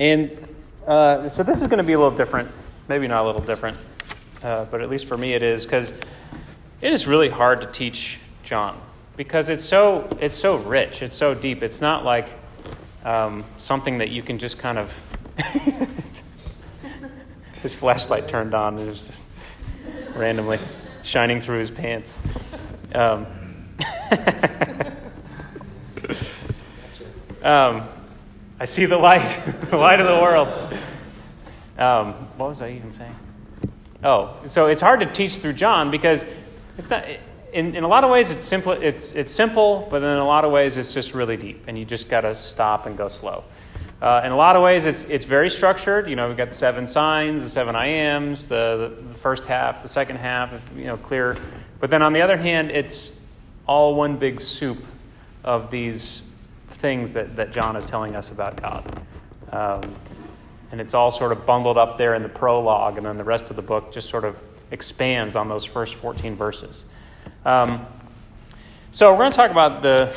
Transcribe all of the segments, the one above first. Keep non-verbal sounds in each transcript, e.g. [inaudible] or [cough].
And uh, so this is going to be a little different. Maybe not a little different, uh, but at least for me it is because it is really hard to teach John because it's so it's so rich, it's so deep. It's not like um, something that you can just kind of. [laughs] his flashlight turned on and it was just randomly shining through his pants. Um, [laughs] um, I see the light, [laughs] the light of the world. Um, what was I even saying? Oh, so it's hard to teach through John because it's not. In, in a lot of ways, it's simple. It's it's simple, but in a lot of ways, it's just really deep, and you just got to stop and go slow. Uh, in a lot of ways, it's it's very structured. You know, we've got the seven signs, the seven I ams, the, the first half, the second half. You know, clear. But then on the other hand, it's all one big soup of these things that, that John is telling us about God. Um, and it's all sort of bundled up there in the prologue, and then the rest of the book just sort of expands on those first 14 verses. Um, so we're going to talk about the,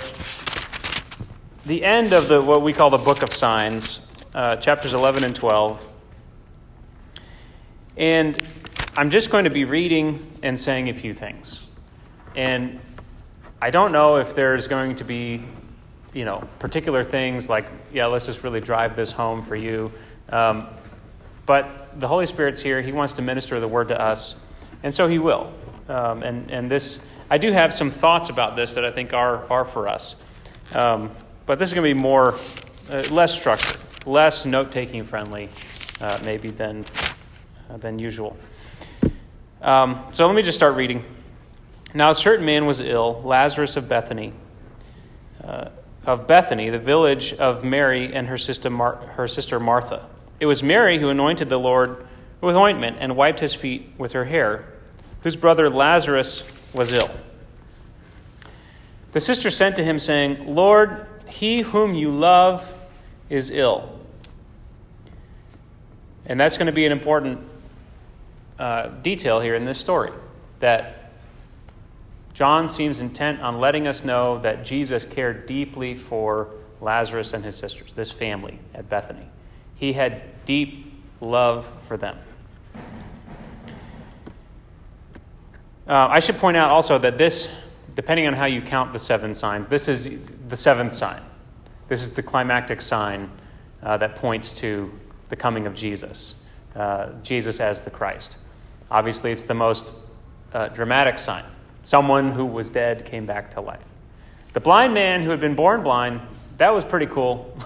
the end of the, what we call the book of signs, uh, chapters 11 and 12. And I'm just going to be reading and saying a few things. And I don't know if there's going to be, you know, particular things like, yeah, let's just really drive this home for you. Um, but the Holy Spirit's here. He wants to minister the word to us, and so He will. Um, and and this, I do have some thoughts about this that I think are are for us. Um, but this is going to be more, uh, less structured, less note taking friendly, uh, maybe than uh, than usual. Um, so let me just start reading. Now a certain man was ill, Lazarus of Bethany. Of Bethany, the village of Mary and her sister, Mar- her sister Martha. It was Mary who anointed the Lord with ointment and wiped his feet with her hair, whose brother Lazarus was ill. The sister sent to him, saying, Lord, he whom you love is ill. And that's going to be an important uh, detail here in this story that John seems intent on letting us know that Jesus cared deeply for Lazarus and his sisters, this family at Bethany. He had deep love for them. Uh, I should point out also that this, depending on how you count the seven signs, this is the seventh sign. This is the climactic sign uh, that points to the coming of Jesus, uh, Jesus as the Christ. Obviously, it's the most uh, dramatic sign. Someone who was dead came back to life. The blind man who had been born blind, that was pretty cool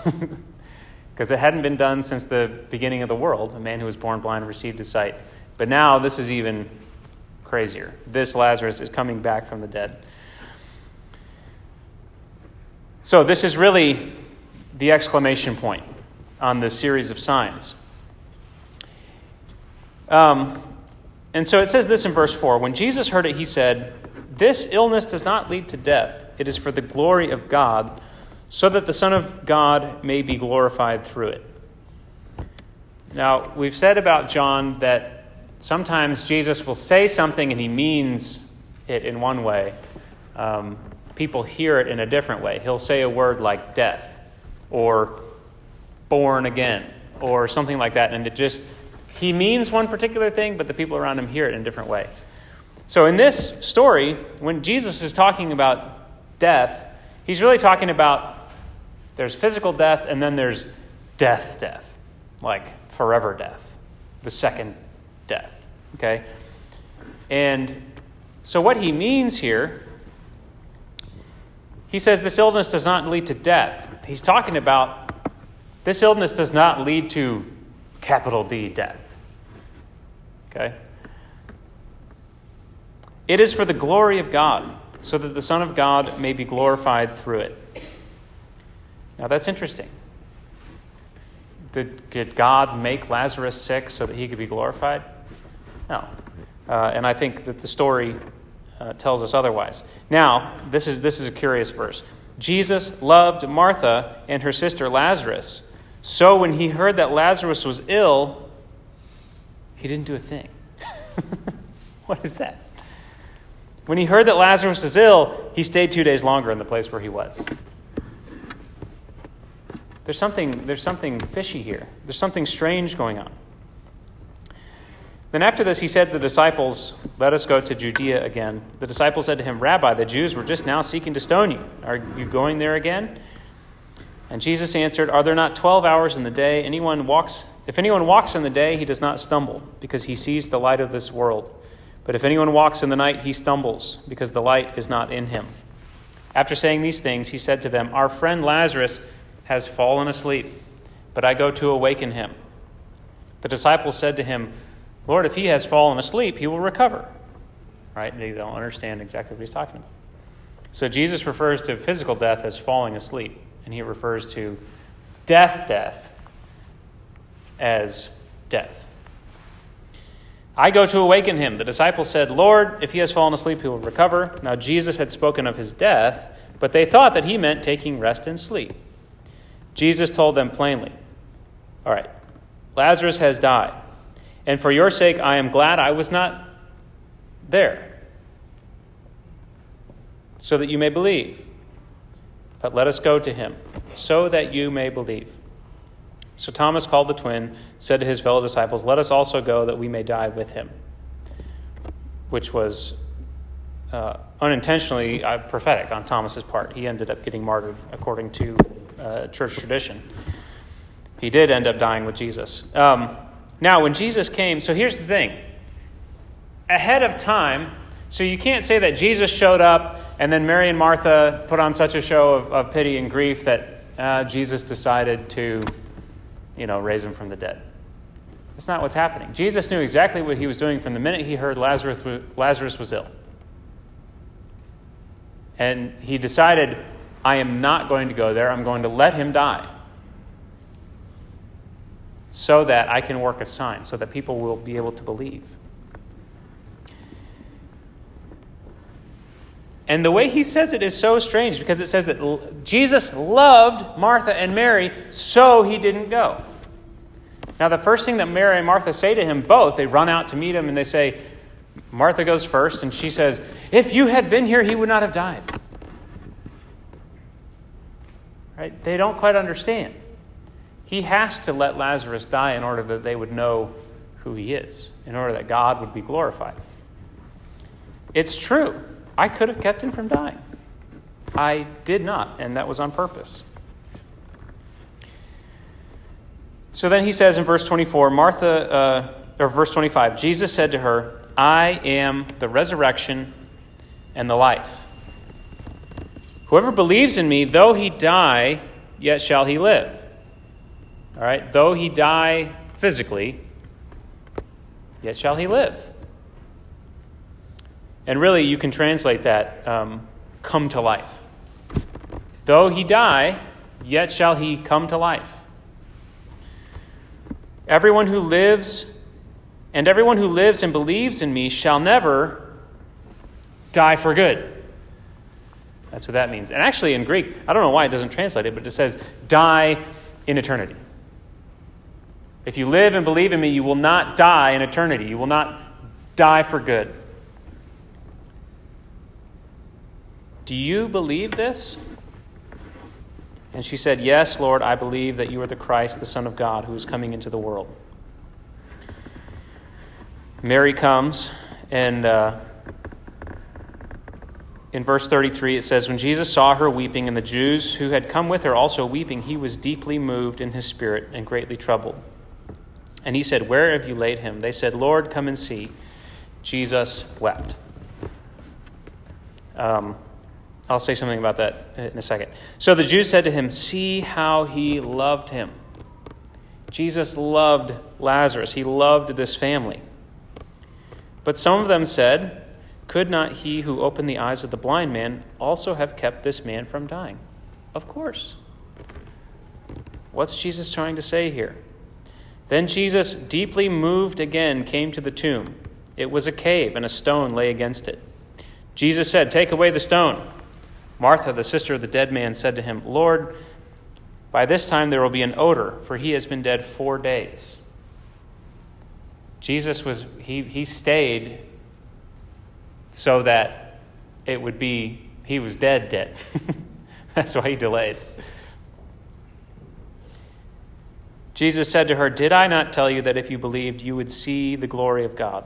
[laughs] because it hadn't been done since the beginning of the world. A man who was born blind received his sight. But now this is even crazier. This Lazarus is coming back from the dead. So, this is really the exclamation point on this series of signs. Um, and so it says this in verse 4 When Jesus heard it, he said, This illness does not lead to death, it is for the glory of God, so that the Son of God may be glorified through it. Now, we've said about John that sometimes Jesus will say something and he means it in one way. Um, people hear it in a different way. He'll say a word like death or born again or something like that, and it just, he means one particular thing, but the people around him hear it in a different way. So in this story, when Jesus is talking about death, he's really talking about there's physical death and then there's death, death, like forever death, the second death. Okay? And so what he means here he says this illness does not lead to death. He's talking about this illness does not lead to capital D death. Okay? It is for the glory of God, so that the Son of God may be glorified through it. Now that's interesting. Did, did God make Lazarus sick so that he could be glorified? No. Uh, and I think that the story uh, tells us otherwise. Now, this is, this is a curious verse. Jesus loved Martha and her sister Lazarus. So when he heard that Lazarus was ill, he didn't do a thing. [laughs] what is that? When he heard that Lazarus was ill, he stayed two days longer in the place where he was. there's something, there's something fishy here. There's something strange going on. Then after this, he said to the disciples, Let us go to Judea again. The disciples said to him, Rabbi, the Jews were just now seeking to stone you. Are you going there again? And Jesus answered, Are there not twelve hours in the day? Anyone walks, if anyone walks in the day, he does not stumble, because he sees the light of this world. But if anyone walks in the night, he stumbles, because the light is not in him. After saying these things, he said to them, Our friend Lazarus has fallen asleep, but I go to awaken him. The disciples said to him, Lord, if he has fallen asleep, he will recover. Right? They don't understand exactly what he's talking about. So Jesus refers to physical death as falling asleep, and he refers to death, death as death. I go to awaken him. The disciples said, Lord, if he has fallen asleep, he will recover. Now Jesus had spoken of his death, but they thought that he meant taking rest and sleep. Jesus told them plainly, All right, Lazarus has died. And for your sake, I am glad I was not there, so that you may believe. But let us go to him, so that you may believe. So Thomas called the twin, said to his fellow disciples, Let us also go, that we may die with him. Which was uh, unintentionally uh, prophetic on Thomas's part. He ended up getting martyred according to uh, church tradition. He did end up dying with Jesus. Um, now, when Jesus came, so here's the thing ahead of time, so you can't say that Jesus showed up and then Mary and Martha put on such a show of, of pity and grief that uh, Jesus decided to, you know, raise him from the dead. That's not what's happening. Jesus knew exactly what he was doing from the minute he heard Lazarus, Lazarus was ill. And he decided, I am not going to go there. I'm going to let him die so that I can work a sign, so that people will be able to believe. And the way he says it is so strange because it says that Jesus loved Martha and Mary, so he didn't go. Now, the first thing that Mary and Martha say to him, both, they run out to meet him and they say, Martha goes first, and she says, If you had been here, he would not have died. Right? They don't quite understand. He has to let Lazarus die in order that they would know who he is, in order that God would be glorified. It's true. I could have kept him from dying. I did not, and that was on purpose. So then he says in verse 24, Martha, uh, or verse 25, Jesus said to her, I am the resurrection and the life. Whoever believes in me, though he die, yet shall he live. All right, though he die physically, yet shall he live. And really, you can translate that um, come to life. Though he die, yet shall he come to life. Everyone who lives, and everyone who lives and believes in me shall never die for good. That's what that means. And actually, in Greek, I don't know why it doesn't translate it, but it says die in eternity. If you live and believe in me, you will not die in eternity. You will not die for good. Do you believe this? And she said, Yes, Lord, I believe that you are the Christ, the Son of God, who is coming into the world. Mary comes, and uh, in verse 33 it says, When Jesus saw her weeping, and the Jews who had come with her also weeping, he was deeply moved in his spirit and greatly troubled. And he said, Where have you laid him? They said, Lord, come and see. Jesus wept. Um, I'll say something about that in a second. So the Jews said to him, See how he loved him. Jesus loved Lazarus, he loved this family. But some of them said, Could not he who opened the eyes of the blind man also have kept this man from dying? Of course. What's Jesus trying to say here? Then Jesus, deeply moved again, came to the tomb. It was a cave, and a stone lay against it. Jesus said, Take away the stone. Martha, the sister of the dead man, said to him, Lord, by this time there will be an odor, for he has been dead four days. Jesus was, he, he stayed so that it would be, he was dead, dead. [laughs] That's why he delayed. Jesus said to her, Did I not tell you that if you believed, you would see the glory of God?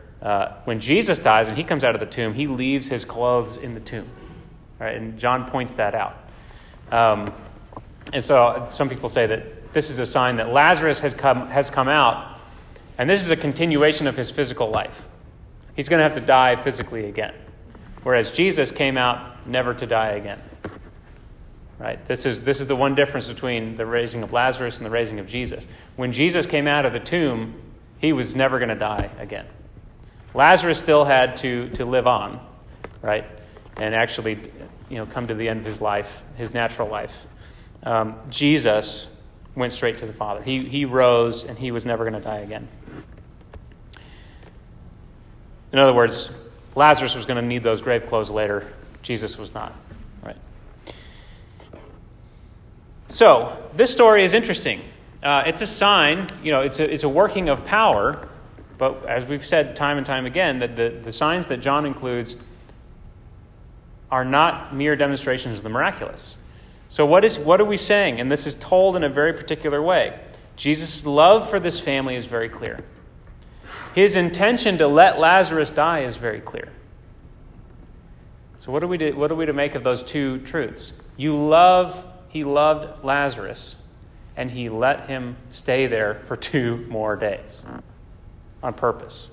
uh, when Jesus dies and he comes out of the tomb, he leaves his clothes in the tomb. Right? And John points that out. Um, and so some people say that this is a sign that Lazarus has come, has come out, and this is a continuation of his physical life. He's going to have to die physically again, whereas Jesus came out never to die again. Right? This is, this is the one difference between the raising of Lazarus and the raising of Jesus. When Jesus came out of the tomb, he was never going to die again. Lazarus still had to, to live on, right? And actually, you know, come to the end of his life, his natural life. Um, Jesus went straight to the Father. He, he rose and he was never going to die again. In other words, Lazarus was going to need those grave clothes later. Jesus was not. Right? So, this story is interesting. Uh, it's a sign, you know, it's a, it's a working of power, but as we've said time and time again, that the, the signs that John includes are not mere demonstrations of the miraculous. So, what, is, what are we saying? And this is told in a very particular way. Jesus' love for this family is very clear. His intention to let Lazarus die is very clear. So, what are we to, what are we to make of those two truths? You love he loved Lazarus and he let him stay there for two more days on purpose.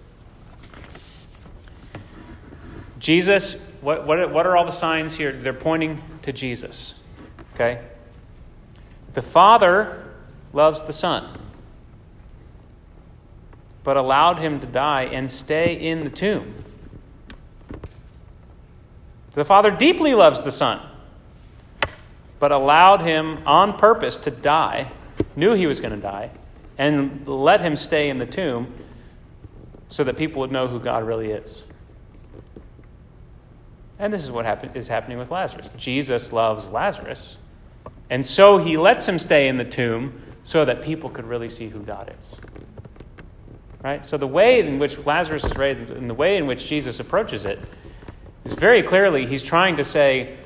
Jesus, what, what, what are all the signs here? They're pointing to Jesus. Okay? The Father loves the Son, but allowed him to die and stay in the tomb. The Father deeply loves the Son but allowed him on purpose to die, knew he was going to die, and let him stay in the tomb so that people would know who God really is. And this is what happen- is happening with Lazarus. Jesus loves Lazarus, and so he lets him stay in the tomb so that people could really see who God is. Right? So the way in which Lazarus is raised and the way in which Jesus approaches it is very clearly he's trying to say,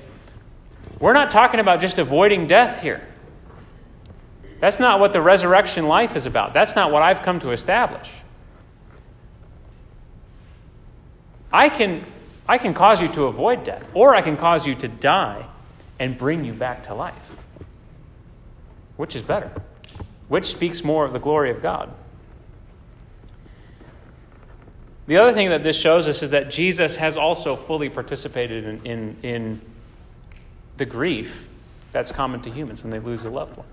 we're not talking about just avoiding death here. That's not what the resurrection life is about. That's not what I've come to establish. I can, I can cause you to avoid death, or I can cause you to die and bring you back to life. Which is better? Which speaks more of the glory of God? The other thing that this shows us is that Jesus has also fully participated in, in, in the grief that's common to humans when they lose a loved one.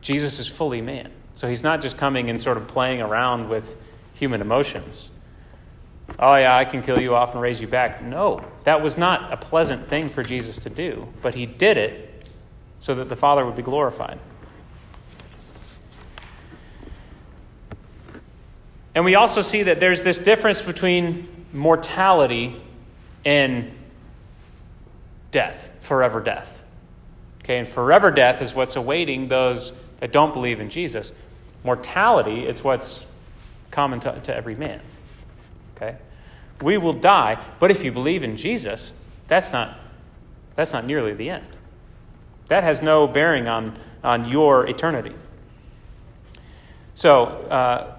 Jesus is fully man. So he's not just coming and sort of playing around with human emotions. Oh, yeah, I can kill you off and raise you back. No, that was not a pleasant thing for Jesus to do, but he did it so that the Father would be glorified. And we also see that there's this difference between mortality and death forever death. Okay, and forever death is what's awaiting those that don't believe in Jesus. Mortality is what's common to, to every man. Okay? We will die, but if you believe in Jesus, that's not, that's not nearly the end. That has no bearing on, on your eternity. So, uh,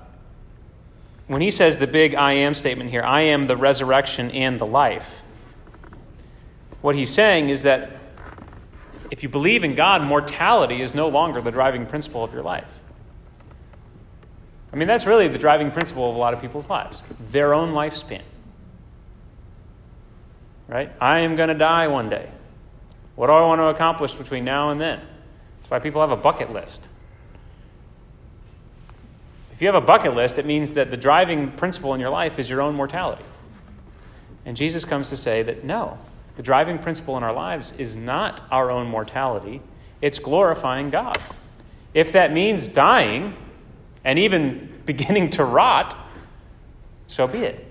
when he says the big I am statement here, I am the resurrection and the life, what he's saying is that if you believe in God, mortality is no longer the driving principle of your life. I mean, that's really the driving principle of a lot of people's lives their own lifespan. Right? I am going to die one day. What do I want to accomplish between now and then? That's why people have a bucket list. If you have a bucket list, it means that the driving principle in your life is your own mortality. And Jesus comes to say that no, the driving principle in our lives is not our own mortality, it's glorifying God. If that means dying and even beginning to rot, so be it.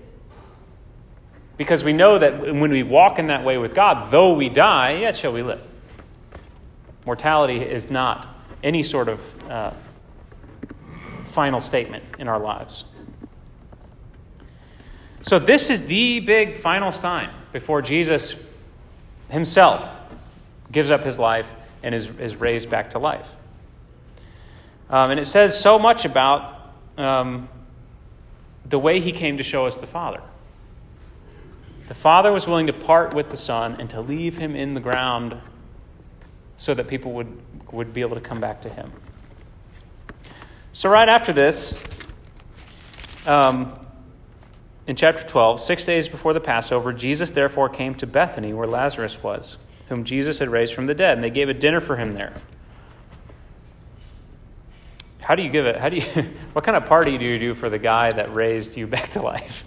Because we know that when we walk in that way with God, though we die, yet shall we live. Mortality is not any sort of uh, final statement in our lives. So, this is the big final time before Jesus himself gives up his life and is, is raised back to life. Um, and it says so much about um, the way he came to show us the Father. The Father was willing to part with the Son and to leave him in the ground so that people would, would be able to come back to him. So, right after this, um, in chapter 12, six days before the Passover, Jesus therefore came to Bethany where Lazarus was, whom Jesus had raised from the dead, and they gave a dinner for him there. How do you give it? How do you? [laughs] What kind of party do you do for the guy that raised you [laughs] back to life?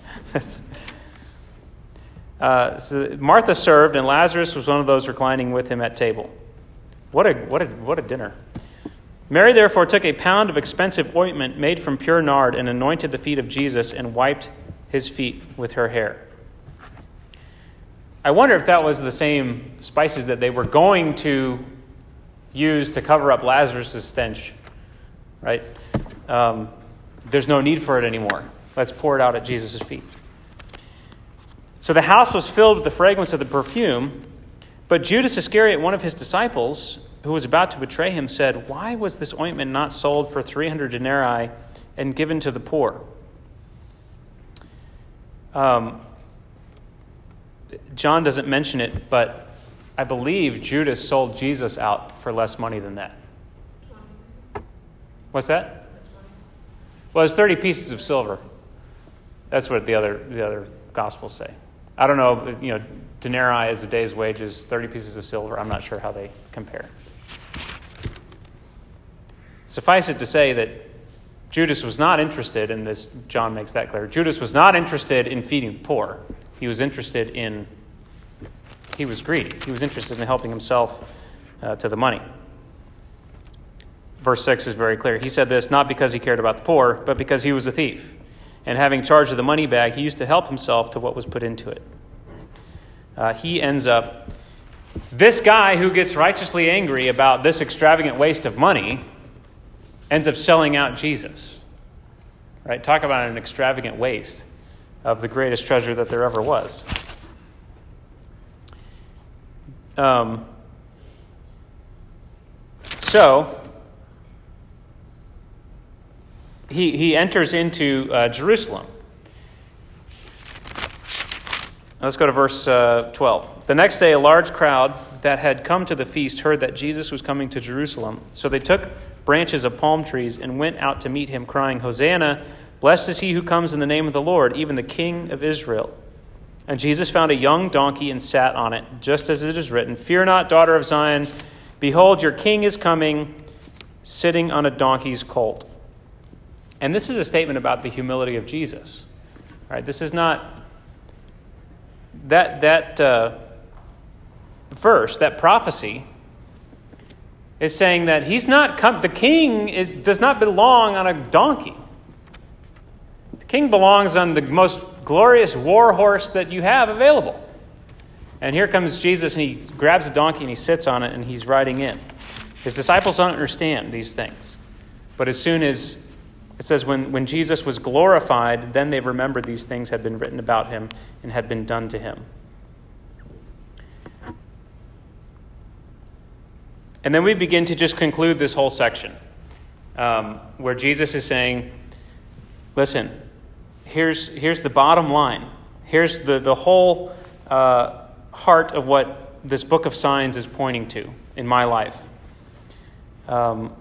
uh, so Martha served, and Lazarus was one of those reclining with him at table. What a what a what a dinner! Mary therefore took a pound of expensive ointment made from pure nard and anointed the feet of Jesus and wiped his feet with her hair. I wonder if that was the same spices that they were going to use to cover up Lazarus' stench right? Um, there's no need for it anymore. Let's pour it out at Jesus' feet. So the house was filled with the fragrance of the perfume, but Judas Iscariot, one of his disciples, who was about to betray him, said, Why was this ointment not sold for 300 denarii and given to the poor? Um, John doesn't mention it, but I believe Judas sold Jesus out for less money than that. What's that? Well, it's 30 pieces of silver. That's what the other, the other Gospels say. I don't know, you know, denarii is a day's wages, 30 pieces of silver. I'm not sure how they compare. Suffice it to say that Judas was not interested in this, John makes that clear. Judas was not interested in feeding the poor. He was interested in, he was greedy. He was interested in helping himself uh, to the money verse 6 is very clear. He said this not because he cared about the poor, but because he was a thief. And having charge of the money bag, he used to help himself to what was put into it. Uh, he ends up, this guy who gets righteously angry about this extravagant waste of money ends up selling out Jesus. Right? Talk about an extravagant waste of the greatest treasure that there ever was. Um, so, he, he enters into uh, Jerusalem. Let's go to verse uh, 12. The next day, a large crowd that had come to the feast heard that Jesus was coming to Jerusalem. So they took branches of palm trees and went out to meet him, crying, Hosanna! Blessed is he who comes in the name of the Lord, even the King of Israel. And Jesus found a young donkey and sat on it, just as it is written Fear not, daughter of Zion. Behold, your king is coming, sitting on a donkey's colt. And this is a statement about the humility of Jesus. Right? This is not that that uh, verse, that prophecy, is saying that he's not come. The king is, does not belong on a donkey. The king belongs on the most glorious war horse that you have available. And here comes Jesus, and he grabs a donkey and he sits on it, and he's riding in. His disciples don't understand these things, but as soon as it says, when, when Jesus was glorified, then they remembered these things had been written about him and had been done to him. And then we begin to just conclude this whole section um, where Jesus is saying, listen, here's, here's the bottom line. Here's the, the whole uh, heart of what this book of signs is pointing to in my life. Um,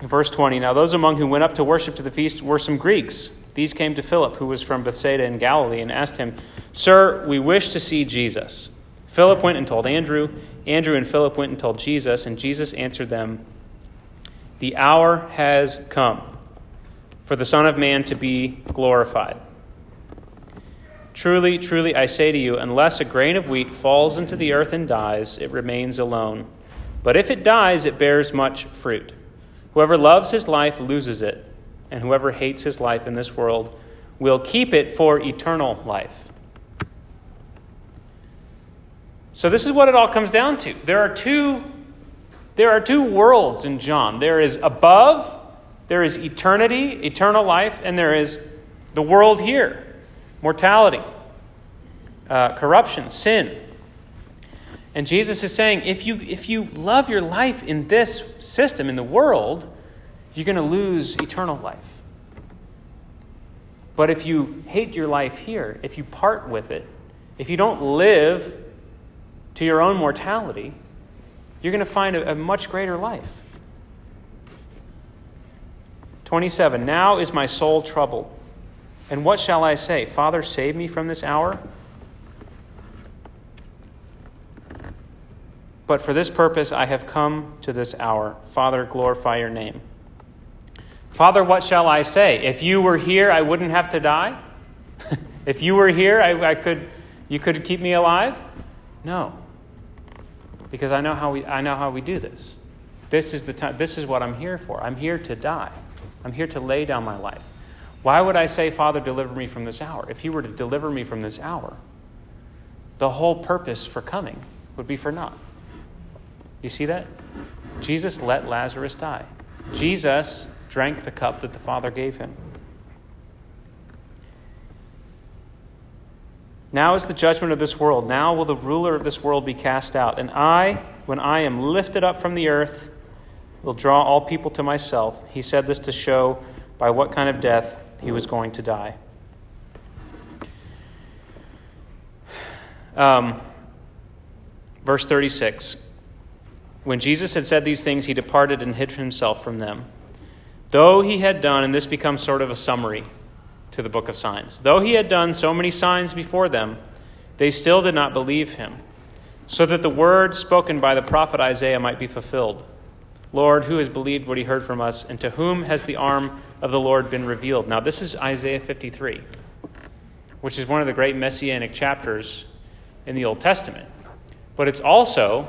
Verse 20 Now those among who went up to worship to the feast were some Greeks. These came to Philip, who was from Bethsaida in Galilee, and asked him, Sir, we wish to see Jesus. Philip went and told Andrew. Andrew and Philip went and told Jesus, and Jesus answered them, The hour has come for the Son of Man to be glorified. Truly, truly, I say to you, unless a grain of wheat falls into the earth and dies, it remains alone. But if it dies, it bears much fruit. Whoever loves his life loses it, and whoever hates his life in this world will keep it for eternal life. So this is what it all comes down to. There are two there are two worlds in John. There is above, there is eternity, eternal life, and there is the world here mortality, uh, corruption, sin. And Jesus is saying if you, if you love your life in this system, in the world, you're going to lose eternal life. But if you hate your life here, if you part with it, if you don't live to your own mortality, you're going to find a, a much greater life. 27. Now is my soul troubled. And what shall I say? Father, save me from this hour? But for this purpose I have come to this hour. Father, glorify your name. Father, what shall I say? If you were here, I wouldn't have to die? [laughs] if you were here, I, I, could, you could keep me alive? No because I know how we, I know how we do this. This is, the time, this is what I'm here for. I'm here to die. I'm here to lay down my life. Why would I say, Father, deliver me from this hour? If you were to deliver me from this hour, the whole purpose for coming would be for naught. You see that? Jesus let Lazarus die. Jesus drank the cup that the Father gave him. Now is the judgment of this world. Now will the ruler of this world be cast out. And I, when I am lifted up from the earth, will draw all people to myself. He said this to show by what kind of death he was going to die. Um, verse 36 When Jesus had said these things, he departed and hid himself from them. Though he had done, and this becomes sort of a summary to the book of signs. Though he had done so many signs before them, they still did not believe him, so that the word spoken by the prophet Isaiah might be fulfilled. Lord, who has believed what he heard from us, and to whom has the arm of the Lord been revealed? Now, this is Isaiah 53, which is one of the great messianic chapters in the Old Testament. But it's also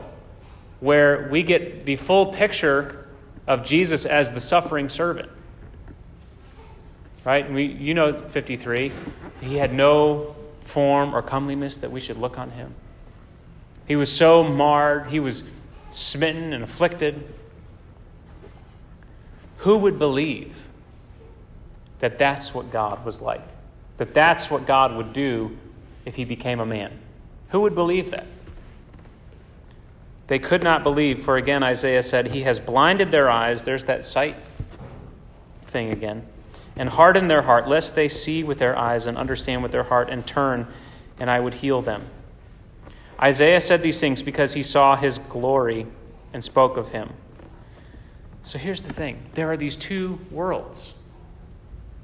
where we get the full picture of Jesus as the suffering servant right? We, you know 53. He had no form or comeliness that we should look on him. He was so marred, he was smitten and afflicted. Who would believe that that's what God was like? That that's what God would do if he became a man? Who would believe that? They could not believe, for again, Isaiah said, He has blinded their eyes. There's that sight thing again and harden their heart, lest they see with their eyes and understand with their heart and turn, and I would heal them. Isaiah said these things because he saw his glory and spoke of him. So here's the thing there are these two worlds.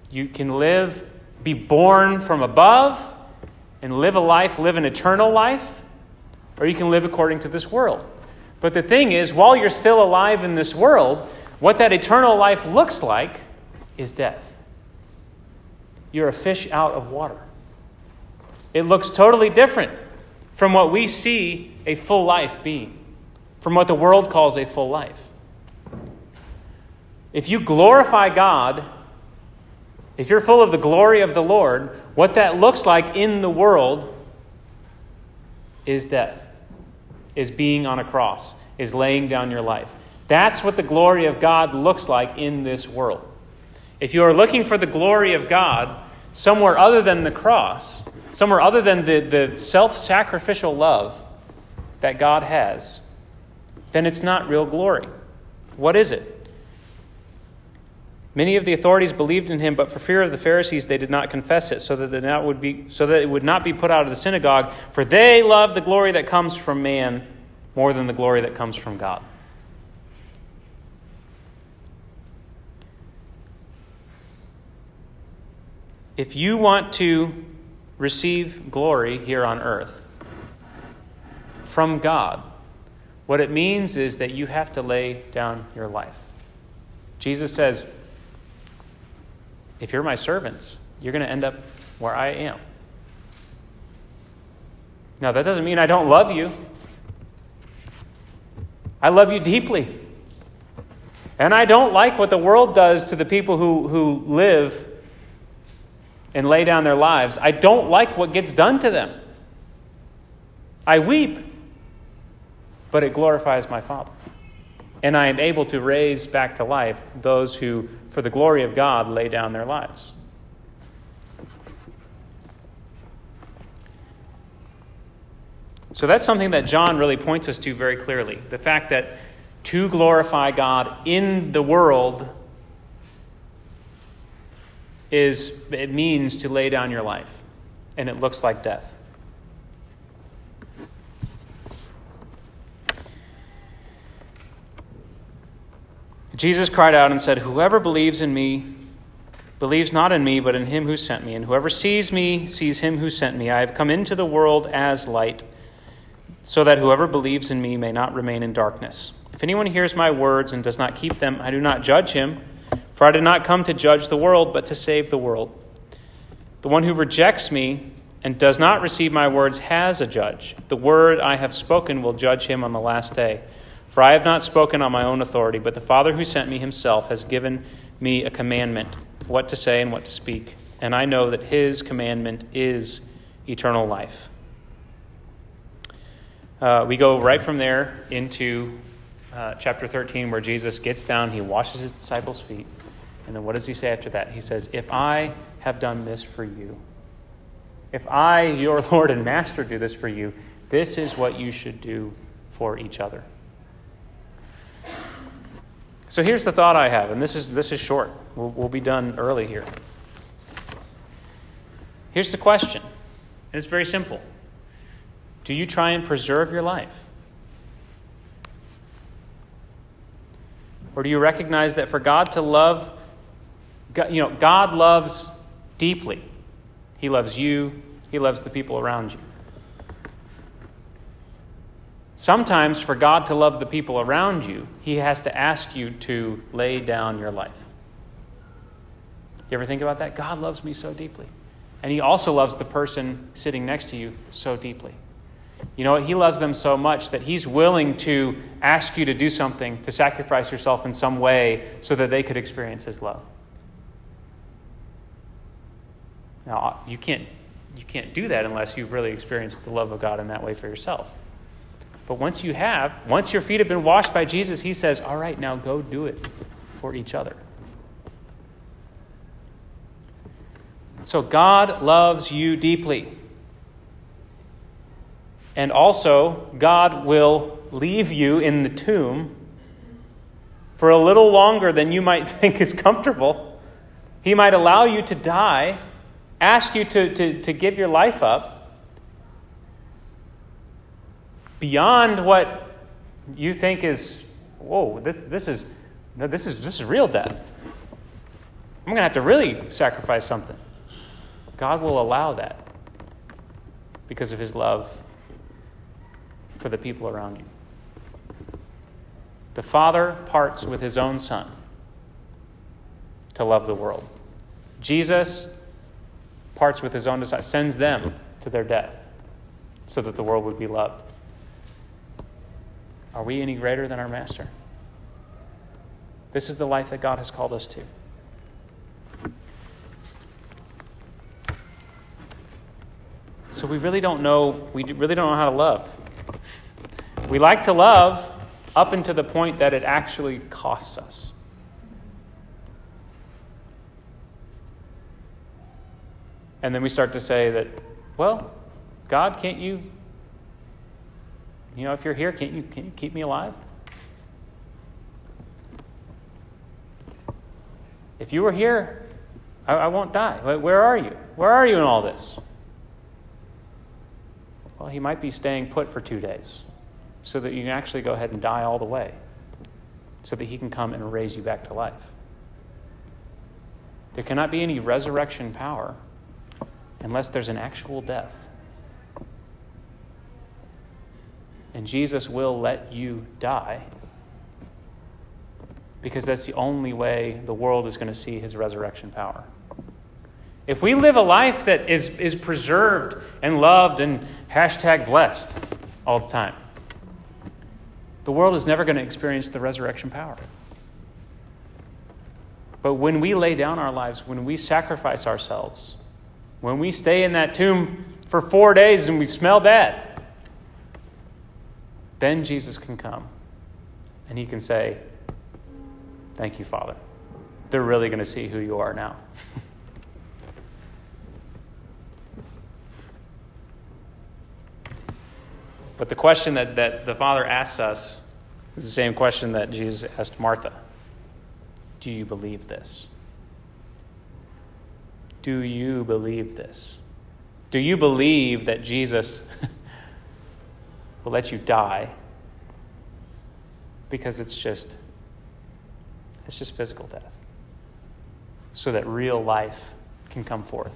You can live, be born from above, and live a life, live an eternal life, or you can live according to this world. But the thing is, while you're still alive in this world, what that eternal life looks like is death you're a fish out of water. It looks totally different from what we see a full life being, from what the world calls a full life. If you glorify God, if you're full of the glory of the Lord, what that looks like in the world is death, is being on a cross, is laying down your life. That's what the glory of God looks like in this world. If you are looking for the glory of God, somewhere other than the cross, somewhere other than the, the self sacrificial love that God has, then it's not real glory. What is it? Many of the authorities believed in him, but for fear of the Pharisees, they did not confess it, so that, it would be, so that it would not be put out of the synagogue, for they love the glory that comes from man more than the glory that comes from God. if you want to receive glory here on earth from God, what it means is that you have to lay down your life. Jesus says, if you're my servants, you're going to end up where I am. Now, that doesn't mean I don't love you. I love you deeply. And I don't like what the world does to the people who, who live and lay down their lives. I don't like what gets done to them. I weep, but it glorifies my Father. And I am able to raise back to life those who, for the glory of God, lay down their lives. So that's something that John really points us to very clearly. The fact that to glorify God in the world is it means to lay down your life and it looks like death. Jesus cried out and said, Whoever believes in me believes not in me, but in him who sent me. And whoever sees me sees him who sent me. I have come into the world as light, so that whoever believes in me may not remain in darkness. If anyone hears my words and does not keep them, I do not judge him, for I did not come to judge the world, but to save the world. The one who rejects me and does not receive my words has a judge. The word I have spoken will judge him on the last day. For I have not spoken on my own authority, but the Father who sent me himself has given me a commandment, what to say and what to speak. And I know that his commandment is eternal life. Uh, we go right from there into uh, chapter 13, where Jesus gets down, he washes his disciples' feet. And then what does he say after that? He says, If I have done this for you, if I, your [laughs] Lord and Master, do this for you, this is what you should do for each other. So here's the thought I have, and this is, this is short. We'll, we'll be done early here. Here's the question, and it's very simple Do you try and preserve your life? Or do you recognize that for God to love, you know, God loves deeply. He loves you, He loves the people around you. Sometimes, for God to love the people around you, He has to ask you to lay down your life. You ever think about that? God loves me so deeply. And He also loves the person sitting next to you so deeply. You know what? He loves them so much that He's willing to ask you to do something, to sacrifice yourself in some way so that they could experience His love. Now, you can't, you can't do that unless you've really experienced the love of God in that way for yourself. But once you have, once your feet have been washed by Jesus, he says, All right, now go do it for each other. So God loves you deeply. And also, God will leave you in the tomb for a little longer than you might [laughs] think is comfortable. He might allow you to die, ask you to, to, to give your life up beyond what you think is, whoa, this, this, is, no, this, is, this is real death. I'm going to have to really sacrifice something. God will allow that because of his love for the people around you. The Father parts with his own Son to love the world. Jesus parts with his own disciples, sends them to their death so that the world would be loved. Are we any greater than our master? This is the life that God has called us to. So we really don't know, we really don't know how to love. We like to love up until the point that it actually costs us. And then we start to say that, well, God, can't you you know, if you're here, can't you, can you keep me alive? If you were here, I, I won't die. Where are you? Where are you in all this? Well, he might be staying put for two days so that you can actually go ahead and die all the way, so that he can come and raise you back to life. There cannot be any resurrection power unless there's an actual death. And Jesus will let you die because that's the only way the world is going to see his resurrection power. If we live a life that is, is preserved and loved and hashtag blessed all the time, the world is never going to experience the resurrection power. But when we lay down our lives, when we sacrifice ourselves, when we stay in that tomb for four days and we smell bad, then Jesus can come and he can say, Thank you, Father. They're really going to see who you are now. [laughs] but the question that, that the Father asks us is the same question that Jesus asked Martha Do you believe this? Do you believe this? Do you believe that Jesus [laughs] will let you die because it's just it's just physical death so that real life can come forth.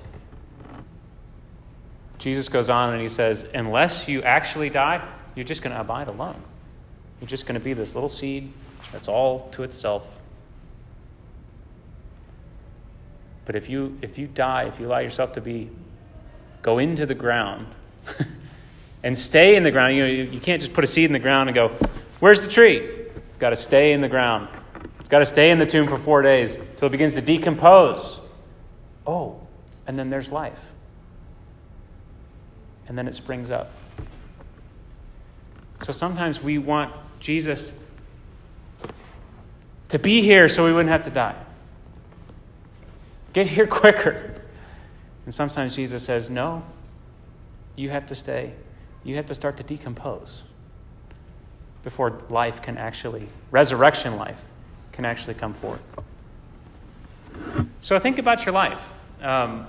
Jesus goes on and he says, Unless you actually die, you're just going to abide alone. You're just going to be this little seed that's all to itself. But if you, if you die, if you allow yourself to be, go into the ground [laughs] and stay in the ground, you know, you, can't just put a seed in the ground and go, Where's the tree? It's got to stay in the ground. It's got to stay in the tomb for four days till it begins to decompose. Oh, and then there's life. And then it springs up. So sometimes we want Jesus to be here so we wouldn't have to die. Get here [laughs] quicker. And sometimes Jesus says, No, you have to stay. You have to start to decompose before life can actually, resurrection life, can actually come forth. So think about your life. Um,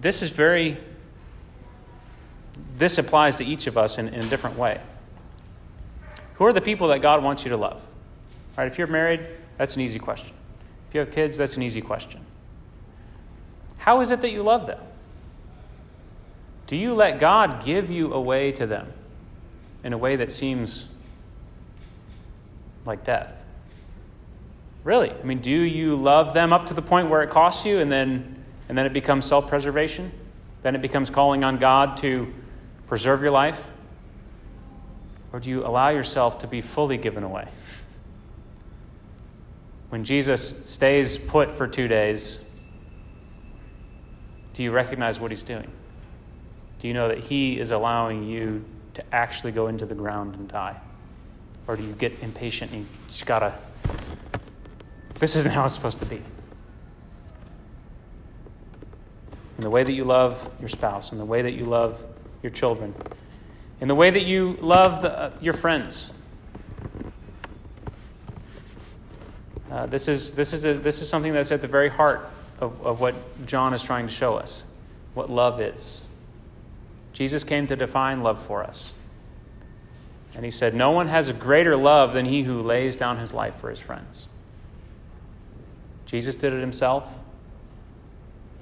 this is very, this applies to each of us in, in a different way. Who are the people that God wants you to love? All right, if you're married, that's an easy question. If you have kids, that's an easy question. How is it that you love them? Do you let God give you away to them? in a way that seems like death. Really? I mean, do you love them up to the point where it costs you and then and then it becomes self-preservation? Then it becomes calling on God to preserve your life? Or do you allow yourself to be fully given away? When Jesus stays put for 2 days, do you recognize what he's doing? Do you know that he is allowing you to actually go into the ground and die? Or do you get impatient and you just gotta, this isn't how it's supposed to be? In the way that you love your spouse, in the way that you love your children, in the way that you love the, uh, your friends. Uh, this, is, this, is a, this is something that's at the very heart of, of what John is trying to show us what love is. Jesus came to define love for us. And he said, No one has a greater love than he who lays down his life for his friends. Jesus did it himself.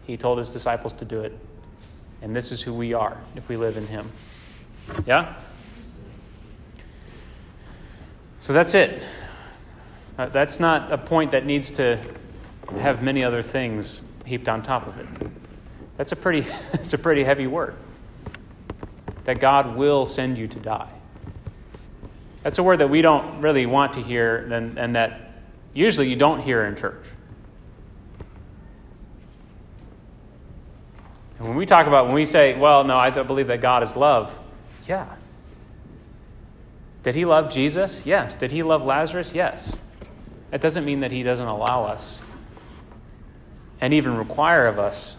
He told his disciples to do it. And this is who we are if we live in him. Yeah? So that's it. Uh, that's not a point that needs to have many other things heaped on top of it. That's a pretty, [laughs] that's a pretty heavy word that God will send you to die. That's a word that we don't really want to hear and, and that usually you don't hear in church. And when we talk about, when we say, well, no, I believe that God is love, yeah. Did he love Jesus? Yes. Did he love Lazarus? Yes. That doesn't mean that he doesn't allow us and even require of us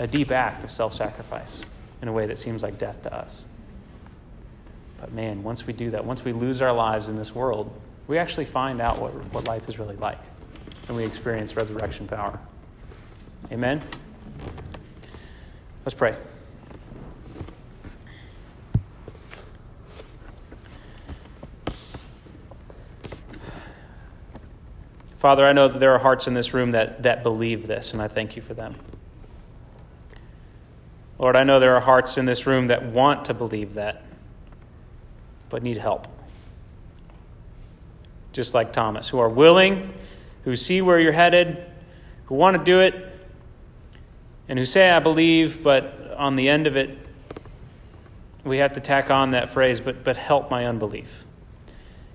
a deep act of self sacrifice in a way that seems like death to us. But man, once we do that, once we lose our lives in this world, we actually find out what, what life is really like. And we experience resurrection power. Amen? Let's pray. Father, I know that there are hearts in this room that, that believe this, and I thank you for them. Lord, I know there are hearts in this room that want to believe that, but need help. Just like Thomas, who are willing, who see where you're headed, who want to do it, and who say, I believe, but on the end of it, we have to tack on that phrase, but, but help my unbelief.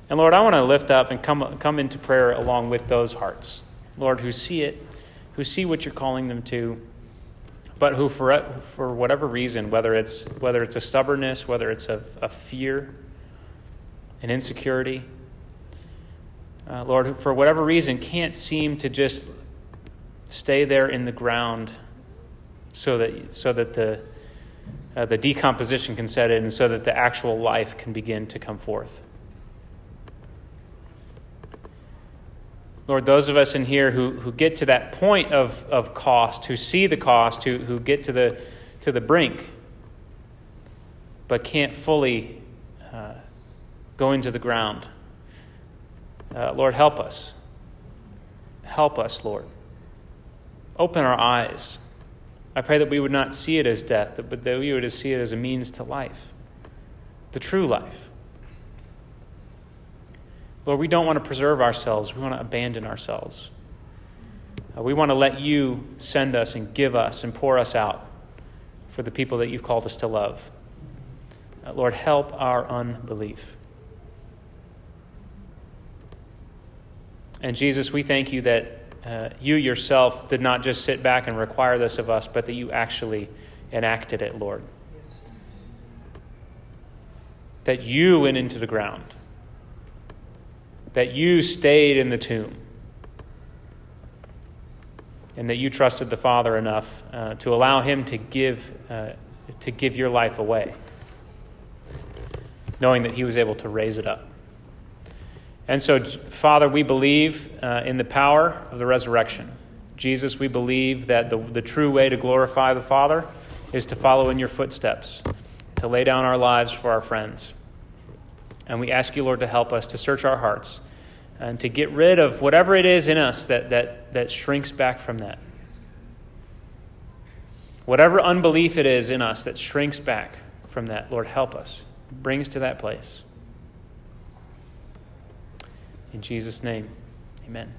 And Lord, I want to lift up and come, come into prayer along with those hearts, Lord, who see it, who see what you're calling them to, but who, for, for whatever reason, whether it's, whether it's a stubbornness, whether it's a, a fear, an insecurity, uh, Lord, who for whatever reason, can't seem to just stay there in the ground so that, so that the, uh, the decomposition can set in so that the actual life can begin to come forth. Lord, those of us in here who, who get to that point of, of cost, who see the cost, who, who get to the, to the brink, but can't fully uh, go into the ground. Uh, Lord, help us. Help us, Lord. Open our eyes. I pray that we would not see it as death, but that we would see it as a means to life, the true life. Lord, we don't want to preserve ourselves, we want to abandon ourselves. Uh, we want to let you send us and give us and pour us out for the people that you've called us to love. Uh, Lord, help our unbelief. And Jesus, we thank you that uh, you yourself did not just sit back and require this of us, but that you actually enacted it, Lord. That you went into the ground that you stayed in the tomb and that you trusted the Father enough uh, to allow him to give, uh, to give your life away, knowing that he was able to raise it up. And so, Father, we believe uh, in the power of the resurrection. Jesus, we believe that the, the true way to glorify the Father is to follow in your footsteps, to lay down our lives for our friends. And we ask you, Lord, to help us to search our hearts and to get rid of whatever it is in us that, that, that shrinks back from that. Whatever unbelief it is in us that shrinks back from that, Lord, help us. Bring us to that place. In Jesus' name, amen.